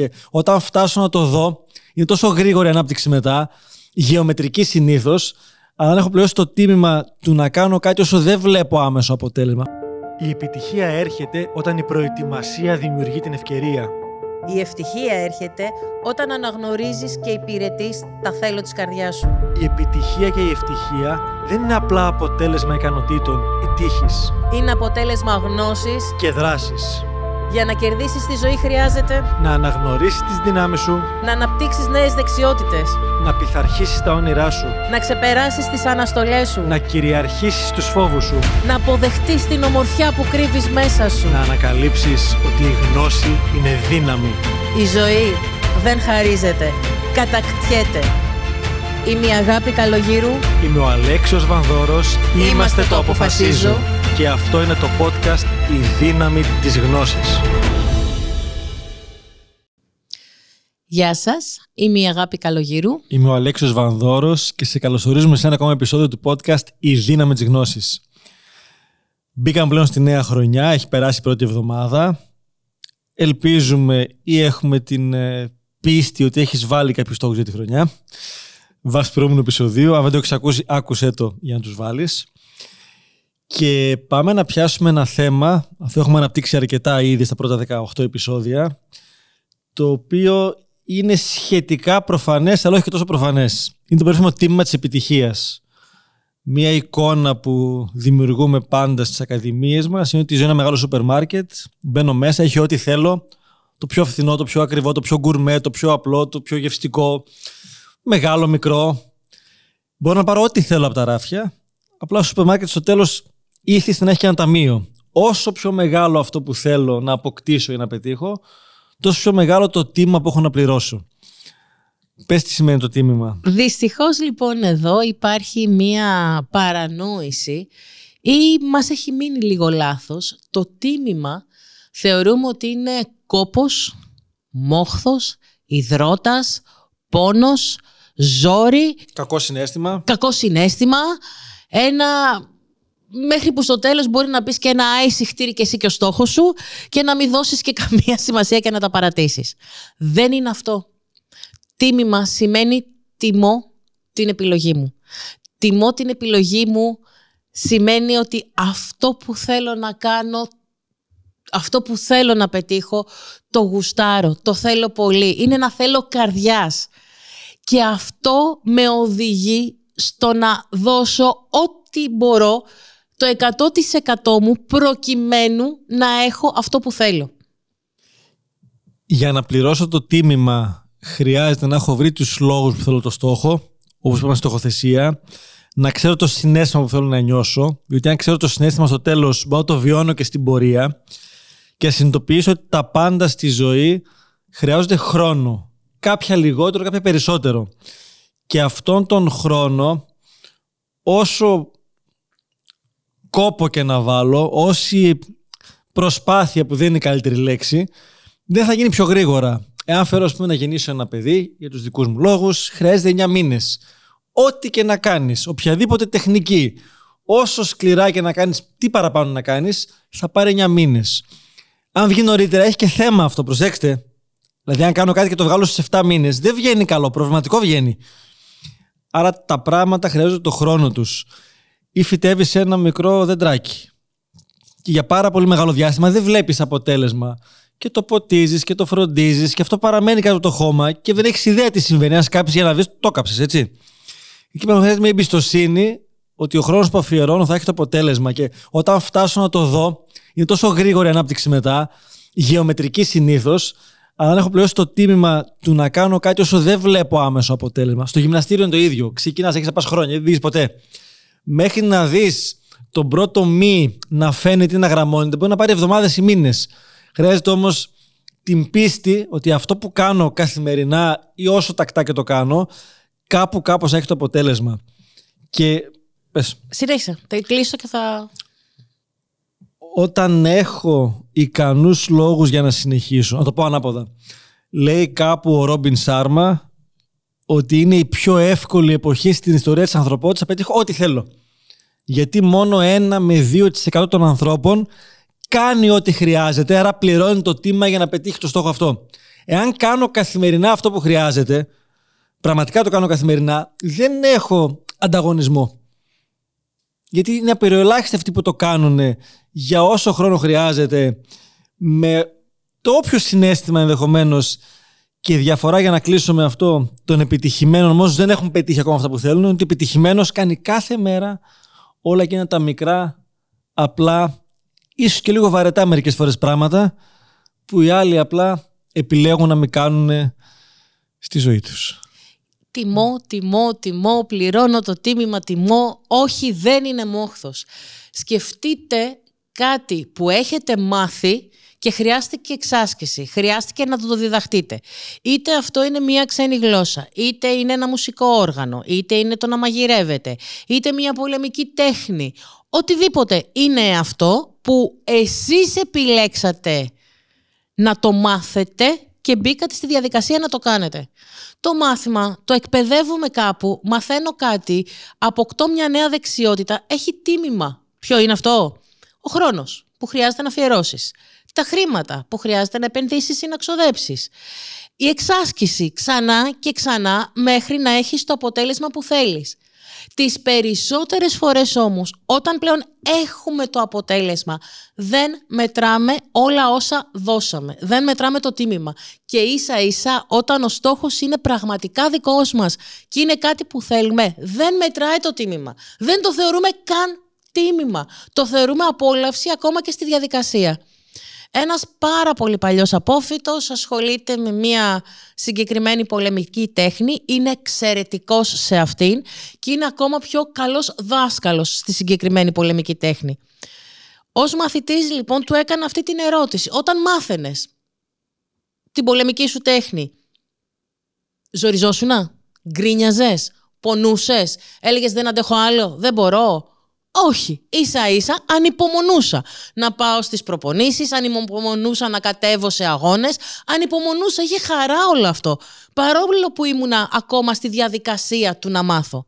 Και όταν φτάσω να το δω, είναι τόσο γρήγορη η ανάπτυξη μετά, γεωμετρική συνήθως, αλλά αν έχω πληρώσει το τίμημα του να κάνω κάτι όσο δεν βλέπω άμεσο αποτέλεσμα. Η επιτυχία έρχεται όταν η προετοιμασία δημιουργεί την ευκαιρία. Η ευτυχία έρχεται όταν αναγνωρίζεις και υπηρετείς τα θέλω της καρδιάς σου. Η επιτυχία και η ευτυχία δεν είναι απλά αποτέλεσμα ικανοτήτων ή τύχης. Είναι αποτέλεσμα γνώσης. Και δράσης. Για να κερδίσεις τη ζωή χρειάζεται Να αναγνωρίσεις τις δυνάμεις σου, να αναπτύξεις νέες δεξιότητες, να πειθαρχήσεις τα όνειρά σου, να ξεπεράσεις τις αναστολές σου, να κυριαρχήσεις τους φόβους σου, να αποδεχτείς την ομορφιά που κρύβεις μέσα σου. να ανακαλύψεις ότι η γνώση είναι δύναμη. Η ζωή δεν χαρίζεται, κατακτιέται. Είμαι η Αγάπη Καλογύρου. Είμαι ο Αλέξιος Βανδόρος, Είμαστε το Αποφασίζω. Και αυτό είναι το podcast «Η δύναμη της γνώσης». Γεια σας, είμαι η Αγάπη Καλογύρου. Είμαι ο Αλέξιος Βανδόρος και σε καλωσορίζουμε σε ένα ακόμα επεισόδιο του podcast «Η δύναμη της γνώσης». Μπήκαμε πλέον στη νέα χρονιά, έχει περάσει η πρώτη εβδομάδα. Ελπίζουμε ή έχουμε την ε, πίστη ότι έχεις βάλει κάποιους στόχους για τη χρονιά. Βάσει προηγούμενου επεισοδίου. Αν δεν το έχεις ακούσει, άκουσέ το για να τους βάλεις. Και πάμε να πιάσουμε ένα θέμα, αυτό έχουμε αναπτύξει αρκετά ήδη στα πρώτα 18 επεισόδια, το οποίο είναι σχετικά προφανές, αλλά όχι και τόσο προφανές. Είναι το περίφημο τίμημα της επιτυχίας. Μία εικόνα που δημιουργούμε πάντα στις ακαδημίες μας είναι ότι ζω ένα μεγάλο σούπερ μάρκετ, μπαίνω μέσα, έχει ό,τι θέλω, το πιο φθηνό, το πιο ακριβό, το πιο γκουρμέ, το πιο απλό, το πιο γευστικό, μεγάλο, μικρό. Μπορώ να πάρω ό,τι θέλω από τα ράφια. Απλά στο σούπερ μάρκετ στο τέλος ήθιστε να έχει και ένα ταμείο. Όσο πιο μεγάλο αυτό που θέλω να αποκτήσω ή να πετύχω, τόσο πιο μεγάλο το τίμημα που έχω να πληρώσω. Πες τι σημαίνει το τίμημα. Δυστυχώς λοιπόν εδώ υπάρχει μία παρανόηση ή μας έχει μείνει λίγο λάθος. Το τίμημα θεωρούμε ότι είναι κόπος, μόχθος, υδρότας, πόνος, ζόρι, Κακό συνέστημα. κακό συνέστημα, ένα μέχρι που στο τέλος μπορεί να πεις και ένα άισι χτύρι και εσύ και ο στόχος σου και να μην δώσεις και καμία σημασία και να τα παρατήσεις. Δεν είναι αυτό. Τίμημα σημαίνει τιμώ την επιλογή μου. Τιμώ την επιλογή μου σημαίνει ότι αυτό που θέλω να κάνω, αυτό που θέλω να πετύχω, το γουστάρω, το θέλω πολύ. Είναι ένα θέλω καρδιάς. Και αυτό με οδηγεί στο να δώσω ό,τι μπορώ το 100% μου προκειμένου να έχω αυτό που θέλω. Για να πληρώσω το τίμημα χρειάζεται να έχω βρει τους λόγους που θέλω το στόχο, όπως είπαμε στοχοθεσία, να ξέρω το συνέστημα που θέλω να νιώσω, γιατί αν ξέρω το συνέστημα στο τέλος μπορώ να το βιώνω και στην πορεία και να συνειδητοποιήσω ότι τα πάντα στη ζωή χρειάζονται χρόνο. Κάποια λιγότερο, κάποια περισσότερο. Και αυτόν τον χρόνο, όσο κόπο και να βάλω, όση προσπάθεια που δεν είναι η καλύτερη λέξη, δεν θα γίνει πιο γρήγορα. Εάν φέρω, ας πούμε, να γεννήσω ένα παιδί για τους δικούς μου λόγους, χρειάζεται 9 μήνες. Ό,τι και να κάνεις, οποιαδήποτε τεχνική, όσο σκληρά και να κάνεις, τι παραπάνω να κάνεις, θα πάρει 9 μήνες. Αν βγει νωρίτερα, έχει και θέμα αυτό, προσέξτε. Δηλαδή, αν κάνω κάτι και το βγάλω στις 7 μήνες, δεν βγαίνει καλό, προβληματικό βγαίνει. Άρα τα πράγματα χρειάζονται το χρόνο τους. Ή φυτεύει ένα μικρό δεντράκι. Και για πάρα πολύ μεγάλο διάστημα δεν βλέπεις αποτέλεσμα. Και το ποτίζεις και το φροντίζεις και αυτό παραμένει κάτω από το χώμα και δεν έχεις ιδέα τι συμβαίνει. Αν κάψεις για να δεις, το κάψες, έτσι. Εκεί πρέπει να χρειάζεται μια εμπιστοσύνη ότι ο χρόνος που αφιερώνω θα έχει το αποτέλεσμα. Και όταν φτάσω να το δω, είναι τόσο γρήγορη η ανάπτυξη μετά, γεωμετρική συνήθως, αλλά αν έχω πληρώσει το τίμημα του να κάνω κάτι όσο δεν βλέπω άμεσο αποτέλεσμα. Στο γυμναστήριο είναι το ίδιο. Ξεκινάς, έχεις να πας χρόνια, δεν δεις ποτέ. Μέχρι να δεις τον πρώτο μη να φαίνεται ή να γραμμώνεται, μπορεί να πάρει εβδομάδες ή μήνες. Χρειάζεται όμως την πίστη ότι αυτό που κάνω καθημερινά ή όσο τακτά και το κάνω, κάπου κάπως έχει το αποτέλεσμα. Και πες, Συνέχισε. Θα κλείσω και θα... όταν έχω ικανούς λόγους για να συνεχίσω, να το πω ανάποδα. Λέει κάπου ο Ρόμπιν Σάρμα ότι είναι η πιο εύκολη εποχή στην ιστορία της ανθρωπότητας να πετύχω ό,τι θέλω. Γιατί μόνο ένα με 2% των ανθρώπων κάνει ό,τι χρειάζεται, άρα πληρώνει το τίμα για να πετύχει το στόχο αυτό. Εάν κάνω καθημερινά αυτό που χρειάζεται, πραγματικά το κάνω καθημερινά, δεν έχω ανταγωνισμό. Γιατί είναι απεριολάχιστοι αυτοί που το κάνουν για όσο χρόνο χρειάζεται, με το όποιο συνέστημα ενδεχομένως και διαφορά για να κλείσω με αυτό των επιτυχημένων, όμως δεν έχουν πετύχει ακόμα αυτά που θέλουν, είναι ότι ο επιτυχημένος κάνει κάθε μέρα όλα εκείνα τα μικρά, απλά, ίσως και λίγο βαρετά μερικές φορές πράγματα που οι άλλοι απλά επιλέγουν να μην κάνουν στη ζωή τους. Τιμώ, τιμώ, τιμώ, πληρώνω το τίμημα, τιμώ. Όχι, δεν είναι μόχθος. Σκεφτείτε κάτι που έχετε μάθει και χρειάστηκε εξάσκηση, χρειάστηκε να το διδαχτείτε. Είτε αυτό είναι μία ξένη γλώσσα, είτε είναι ένα μουσικό όργανο, είτε είναι το να μαγειρεύετε, είτε μία πολεμική τέχνη. Οτιδήποτε είναι αυτό που εσείς επιλέξατε να το μάθετε και μπήκατε στη διαδικασία να το κάνετε. Το μάθημα, το εκπαιδεύομαι κάπου, μαθαίνω κάτι, αποκτώ μια νέα δεξιότητα, έχει τίμημα. Ποιο είναι αυτό; Ο χρόνος που χρειάζεται να αφιερώσεις. Τα χρήματα που χρειάζεται να επενδύσεις ή να ξοδέψεις. Η εξάσκηση ξανά και ξανά μέχρι να έχεις το αποτέλεσμα που θέλεις. Τις περισσότερες φορές όμως, όταν πλέον έχουμε το αποτέλεσμα, δεν μετράμε όλα όσα δώσαμε. Δεν μετράμε το τίμημα. Και ίσα ίσα όταν ο στόχος είναι πραγματικά δικός μας και είναι κάτι που θέλουμε, δεν μετράει το τίμημα. Δεν το θεωρούμε καν τίμημα. Το θεωρούμε απόλαυση ακόμα και στη διαδικασία. Ένας πάρα πολύ παλιός απόφυτος ασχολείται με μια συγκεκριμένη πολεμική τέχνη, είναι εξαιρετικός σε αυτήν και είναι ακόμα πιο καλός δάσκαλος στη συγκεκριμένη πολεμική τέχνη. Ως μαθητής λοιπόν του έκανα αυτή την ερώτηση. Όταν μάθαινες την πολεμική σου τέχνη, ζοριζόσουνα, γκρίνιαζες, πονούσες, έλεγες δεν αντέχω άλλο, δεν μπορώ, όχι, ίσα ίσα ανυπομονούσα να πάω στις προπονήσεις, ανυπομονούσα να κατέβω σε αγώνες, ανυπομονούσα, είχε χαρά όλο αυτό, παρόλο που ήμουνα ακόμα στη διαδικασία του να μάθω.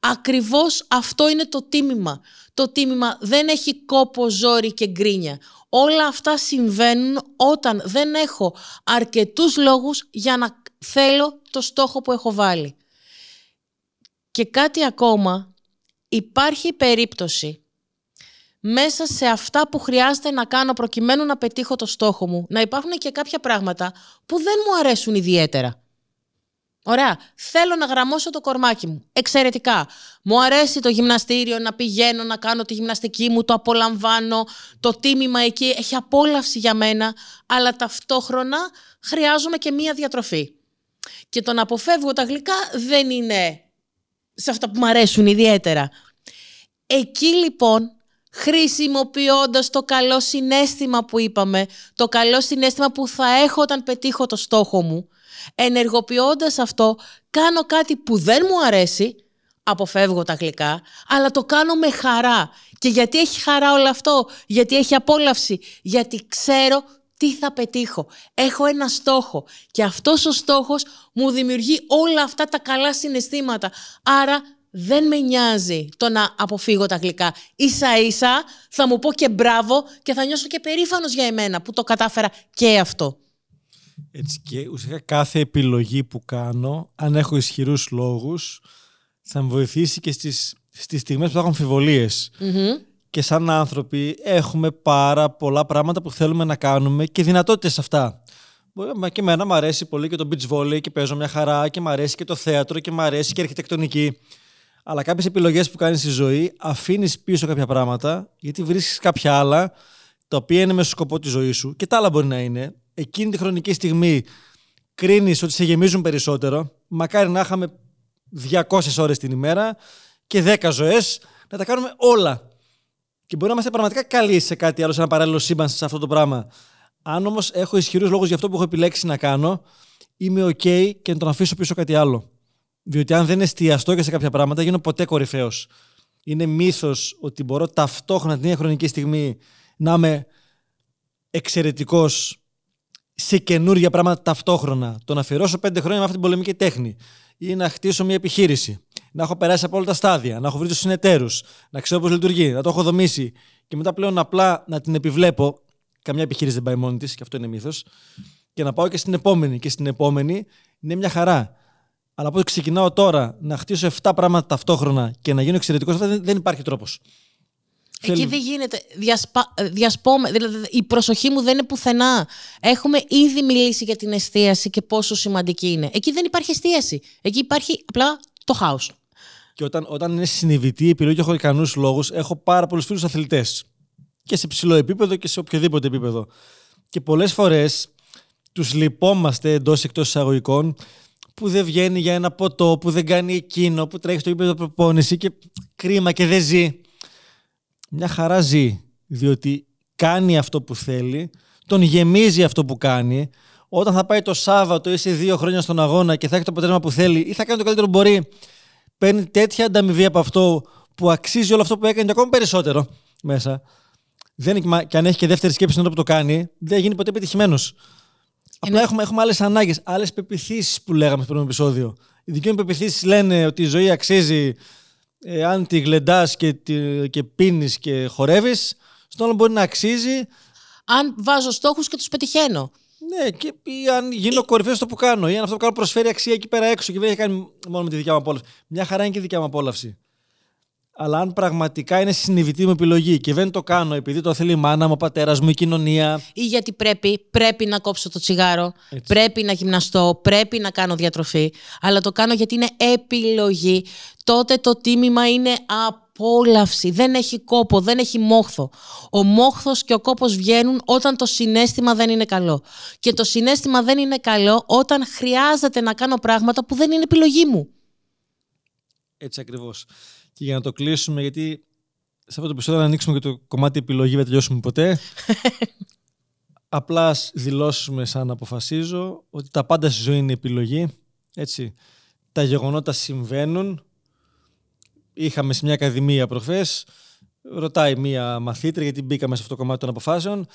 Ακριβώς αυτό είναι το τίμημα. Το τίμημα δεν έχει κόπο, ζόρι και γκρίνια. Όλα αυτά συμβαίνουν όταν δεν έχω αρκετούς λόγους για να θέλω το στόχο που έχω βάλει. Και κάτι ακόμα υπάρχει περίπτωση μέσα σε αυτά που χρειάζεται να κάνω προκειμένου να πετύχω το στόχο μου, να υπάρχουν και κάποια πράγματα που δεν μου αρέσουν ιδιαίτερα. Ωραία. Θέλω να γραμμώσω το κορμάκι μου. Εξαιρετικά. Μου αρέσει το γυμναστήριο, να πηγαίνω, να κάνω τη γυμναστική μου, το απολαμβάνω, το τίμημα εκεί έχει απόλαυση για μένα, αλλά ταυτόχρονα χρειάζομαι και μία διατροφή. Και το να αποφεύγω τα γλυκά δεν είναι σε αυτά που μου αρέσουν ιδιαίτερα. Εκεί λοιπόν χρησιμοποιώντας το καλό συνέστημα που είπαμε, το καλό συνέστημα που θα έχω όταν πετύχω το στόχο μου, ενεργοποιώντας αυτό, κάνω κάτι που δεν μου αρέσει, αποφεύγω τα γλυκά, αλλά το κάνω με χαρά. Και γιατί έχει χαρά όλο αυτό, γιατί έχει απόλαυση, γιατί ξέρω τι θα πετύχω. Έχω ένα στόχο και αυτός ο στόχος μου δημιουργεί όλα αυτά τα καλά συναισθήματα. Άρα δεν με νοιάζει το να αποφύγω τα γλυκά. Ίσα ίσα θα μου πω και μπράβο και θα νιώσω και περήφανος για εμένα που το κατάφερα και αυτό. Έτσι και ουσιαστικά κάθε επιλογή που κάνω, αν έχω ισχυρούς λόγους, θα με βοηθήσει και στις, στις στιγμές που θα έχω αμφιβολίες και σαν άνθρωποι έχουμε πάρα πολλά πράγματα που θέλουμε να κάνουμε και δυνατότητες αυτά. Και εμένα μου αρέσει πολύ και το beach volley και παίζω μια χαρά και μου αρέσει και το θέατρο και μου αρέσει και η αρχιτεκτονική. Αλλά κάποιες επιλογές που κάνεις στη ζωή αφήνεις πίσω κάποια πράγματα γιατί βρίσκεις κάποια άλλα τα οποία είναι με σκοπό της ζωής σου και τα άλλα μπορεί να είναι. Εκείνη τη χρονική στιγμή κρίνεις ότι σε γεμίζουν περισσότερο. Μακάρι να είχαμε 200 ώρες την ημέρα και 10 ζωές να τα κάνουμε όλα και μπορεί να είμαστε πραγματικά καλοί σε κάτι άλλο, σε ένα παράλληλο σύμπαν σε αυτό το πράγμα. Αν όμως έχω ισχυρούς λόγους για αυτό που έχω επιλέξει να κάνω, είμαι OK και να τον αφήσω πίσω κάτι άλλο. Διότι αν δεν εστιαστώ και σε κάποια πράγματα, γίνω ποτέ κορυφαίος. Είναι μύθος ότι μπορώ ταυτόχρονα την ίδια χρονική στιγμή να είμαι εξαιρετικός σε καινούργια πράγματα ταυτόχρονα. Το να αφιερώσω πέντε χρόνια με αυτή την πολεμική τέχνη ή να χτίσω μια επιχείρηση να έχω περάσει από όλα τα στάδια, να έχω βρει τους συνεταίρους, να ξέρω πώς λειτουργεί, να το έχω δομήσει και μετά πλέον απλά να την επιβλέπω. Καμιά επιχείρηση δεν πάει μόνη της, και αυτό είναι μύθος. και να πάω και στην επόμενη. Και στην επόμενη είναι μια χαρά. Αλλά από ξεκινάω τώρα να χτίσω 7 πράγματα ταυτόχρονα και να γίνω εξαιρετικός, δεν, δεν υπάρχει τρόπος. Εκεί δεν γίνεται. Διασπα... Διασπόμε. Δηλαδή, η προσοχή μου δεν είναι πουθενά. Έχουμε ήδη μιλήσει για την εστίαση και πόσο σημαντική είναι. Εκεί δεν υπάρχει εστίαση. Εκεί υπάρχει απλά το χάος. Και όταν, όταν είναι συνειδητή η επιλογή και έχω ικανούς λόγους, έχω πάρα πολλούς φίλους αθλητές. Και σε ψηλό επίπεδο και σε οποιοδήποτε επίπεδο. Και πολλές φορές τους λυπόμαστε εντός εκτός εισαγωγικών που δεν βγαίνει για ένα ποτό, που δεν κάνει εκείνο, που τρέχει στο επίπεδο προπόνηση και κρίμα και δεν ζει. Μια χαρά ζει, διότι κάνει αυτό που θέλει, τον γεμίζει αυτό που κάνει. Όταν θα πάει το Σάββατο ή σε δύο χρόνια στον αγώνα και θα έχει το αποτέλεσμα που θέλει ή θα κάνει το καλύτερο που μπορεί, παίρνει τέτοια ανταμοιβή από αυτό που αξίζει όλο αυτό που έκανε και ακόμα περισσότερο μέσα. Δεν, και αν έχει και δεύτερη σκέψη την που το κάνει, δεν γίνει ποτέ πετυχημένο. Απλά έχουμε, έχουμε άλλες ανάγκες, άλλες πεπιθήσεις που λέγαμε στο πρώτο επεισόδιο. Οι δικοί μου πεπιθήσεις λένε ότι η ζωή αξίζει ε, αν τη γλεντάς και, και πίνεις και χορεύεις. Στον άλλο μπορεί να αξίζει. Αν βάζω στόχους και τους πετυχαίνω. Ναι, και ή αν γίνω ε... κορυφαίος στο που κάνω, ή αν αυτό που κάνω προσφέρει αξία εκεί πέρα έξω και δεν έχει κάνει μόνο με τη δικιά μου απόλαυση. Μια χαρά είναι και η δικιά μου απόλαυση. Αλλά αν πραγματικά είναι συνειδητή μου επιλογή και δεν το κάνω επειδή το θέλει η μάνα μου, ο πατέρας μου, η κοινωνία. ή γιατί πρέπει, πρέπει να κόψω το τσιγάρο, πρέπει να γυμναστώ, πρέπει να κάνω διατροφή. Αλλά το κάνω γιατί είναι επιλογή. Τότε το τίμημα είναι απόλαυση. Δεν έχει κόπο, δεν έχει μόχθο. Ο μόχθος και ο κόπος βγαίνουν όταν το συνέστημα δεν είναι καλό. Και το συνέστημα δεν είναι καλό όταν χρειάζεται να κάνω πράγματα που δεν είναι επιλογή μου. Έτσι ακριβώς. Και για να το κλείσουμε, γιατί σε αυτό το επεισόδιο να ανοίξουμε και το κομμάτι επιλογή, δεν τελειώσουμε ποτέ. Απλά δηλώσουμε σαν αποφασίζω ότι τα πάντα στη ζωή είναι επιλογή. Έτσι. Τα γεγονότα συμβαίνουν. Είχαμε σε μια ακαδημία προχθές, ρωτάει μία μαθήτρια, γιατί μπήκαμε σε αυτό το κομμάτι των αποφάσεων.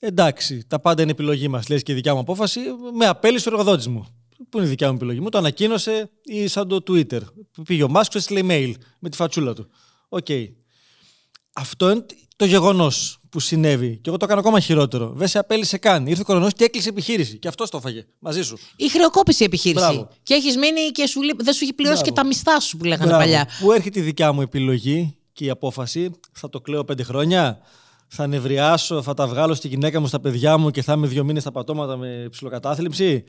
Εντάξει, τα πάντα είναι επιλογή μας, λέει και η δικιά μου απόφαση. Με απέλησε ο εργοδότης μου που είναι η δικιά μου επιλογή. Μου το ανακοίνωσε ή σαν το Twitter. Πήγε ο Μασκ, έστειλε email με τη φατσούλα του. OK. Okay. Αυτό είναι το γεγονός που συνέβη. Και εγώ το έκανα ακόμα χειρότερο. Δεν σε απέλυσε καν. Ήρθε ο κορονοϊός και έκλεισε επιχείρηση. Και αυτός το έφαγε μαζί σου. Ή χρεοκόπησε η επιχείρηση. Μπράβο. Και έχεις μείνει και σου, δεν σου έχει πληρώσει Μπράβο. και τα μισθά σου που λέγανε Μπράβο. παλιά. Πού έρχεται η δικιά μου επιλογή και η απόφαση. Θα το κλαίω πέντε χρόνια; Θα νευριάσω, θα τα βγάλω στη γυναίκα μου, στα παιδιά μου και θα είμαι δύο μήνες στα πατώματα με ψιλοκατάθλιψη;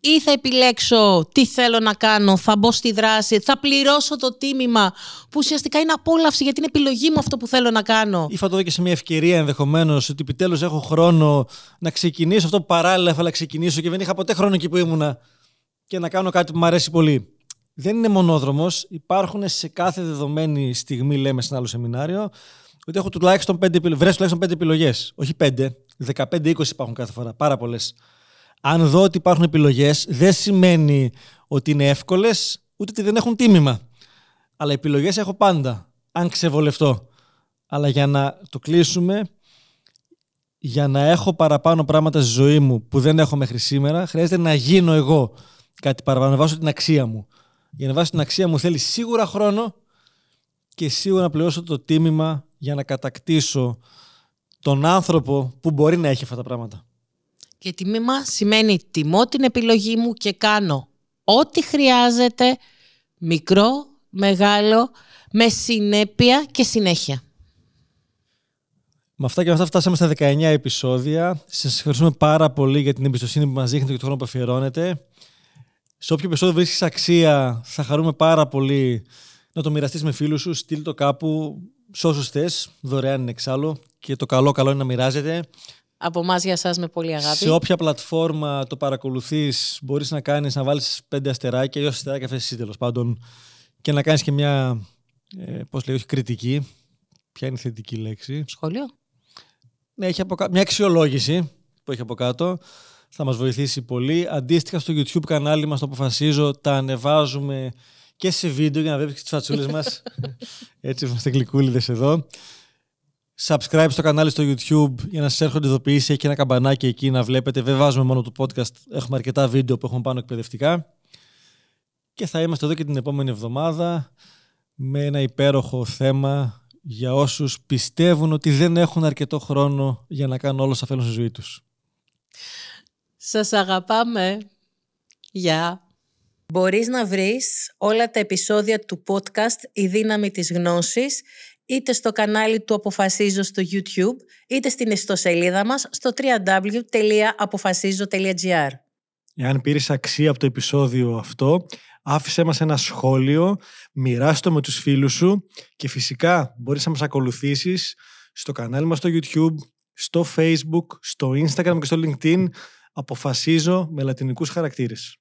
Ή θα επιλέξω τι θέλω να κάνω, θα μπω στη δράση, θα πληρώσω το τίμημα που ουσιαστικά είναι απόλαυση γιατί είναι επιλογή μου αυτό που θέλω να κάνω. Ή θα το δω και σε μια ευκαιρία ενδεχομένως ότι επιτέλους έχω χρόνο να ξεκινήσω αυτό που παράλληλα ήθελα να ξεκινήσω και δεν είχα ποτέ χρόνο εκεί που ήμουνα και να κάνω κάτι που μου αρέσει πολύ. Δεν είναι μονόδρομος. Υπάρχουν σε κάθε δεδομένη στιγμή, λέμε σε ένα άλλο σεμινάριο, ότι έχω τουλάχιστον πέντε, τουλάχιστον πέντε επιλογές. Όχι πέντε, 15-20 υπάρχουν κάθε φορά. Πάρα πολλές αν δω ότι υπάρχουν επιλογές, δεν σημαίνει ότι είναι εύκολες, ούτε ότι δεν έχουν τίμημα. Αλλά επιλογές έχω πάντα, αν ξεβολευτώ. Αλλά για να το κλείσουμε, για να έχω παραπάνω πράγματα στη ζωή μου που δεν έχω μέχρι σήμερα, χρειάζεται να γίνω εγώ κάτι παραπάνω, να βάσω την αξία μου. Για να βάσω την αξία μου θέλει σίγουρα χρόνο και σίγουρα να πληρώσω το τίμημα για να κατακτήσω τον άνθρωπο που μπορεί να έχει αυτά τα πράγματα. Και τιμήμα σημαίνει τιμώ την επιλογή μου και κάνω ό,τι χρειάζεται, μικρό, μεγάλο, με συνέπεια και συνέχεια. Με αυτά και με αυτά φτάσαμε στα 19 επεισόδια. Σας ευχαριστούμε πάρα πολύ για την εμπιστοσύνη που μας δείχνετε και τον χρόνο που αφιερώνετε. Σε όποιο επεισόδιο βρίσκεις αξία, θα χαρούμε πάρα πολύ να το μοιραστείς με φίλους σου, στείλ το κάπου σε όσους θες, δωρεάν είναι εξάλλου και το καλό καλό είναι να μοιράζετε. Από εμάς για εσά με πολύ αγάπη. Σε όποια πλατφόρμα το παρακολουθείς, μπορείς να κάνεις να βάλεις πέντε αστεράκια ή όσα αστεράκια θες εσύ τέλος πάντων και να κάνεις και μια. Ε, Πώς λέει, όχι κριτική. Ποια είναι η θετική λέξη; Σχόλιο. Ναι, έχει από μια αξιολόγηση που έχει από κάτω. Θα μας βοηθήσει πολύ. Αντίστοιχα στο YouTube κανάλι μας το αποφασίζω, τα ανεβάζουμε και σε βίντεο για να βλέπεις τις φατσούλες μας. Έτσι είμαστε γλυκούλιδες εδώ subscribe στο κανάλι στο YouTube για να σας έρχονται ειδοποιήσεις. Έχει ένα καμπανάκι εκεί να βλέπετε. Δεν βάζουμε μόνο το podcast. Έχουμε αρκετά βίντεο που έχουμε πάνω εκπαιδευτικά. Και θα είμαστε εδώ και την επόμενη εβδομάδα με ένα υπέροχο θέμα για όσους πιστεύουν ότι δεν έχουν αρκετό χρόνο για να κάνουν όλο όσα θέλουν στη ζωή τους. Σας αγαπάμε. Γεια. Μπορείς να βρεις όλα τα επεισόδια του podcast «Η δύναμη της γνώσης» είτε στο κανάλι του Αποφασίζω στο YouTube, είτε στην ιστοσελίδα μας στο www.apofasizo.gr. Εάν πήρες αξία από το επεισόδιο αυτό, άφησέ μας ένα σχόλιο, μοιράστο με τους φίλους σου και φυσικά μπορείς να μας ακολουθήσεις στο κανάλι μας στο YouTube, στο Facebook, στο Instagram και στο LinkedIn. Αποφασίζω με λατινικούς χαρακτήρες.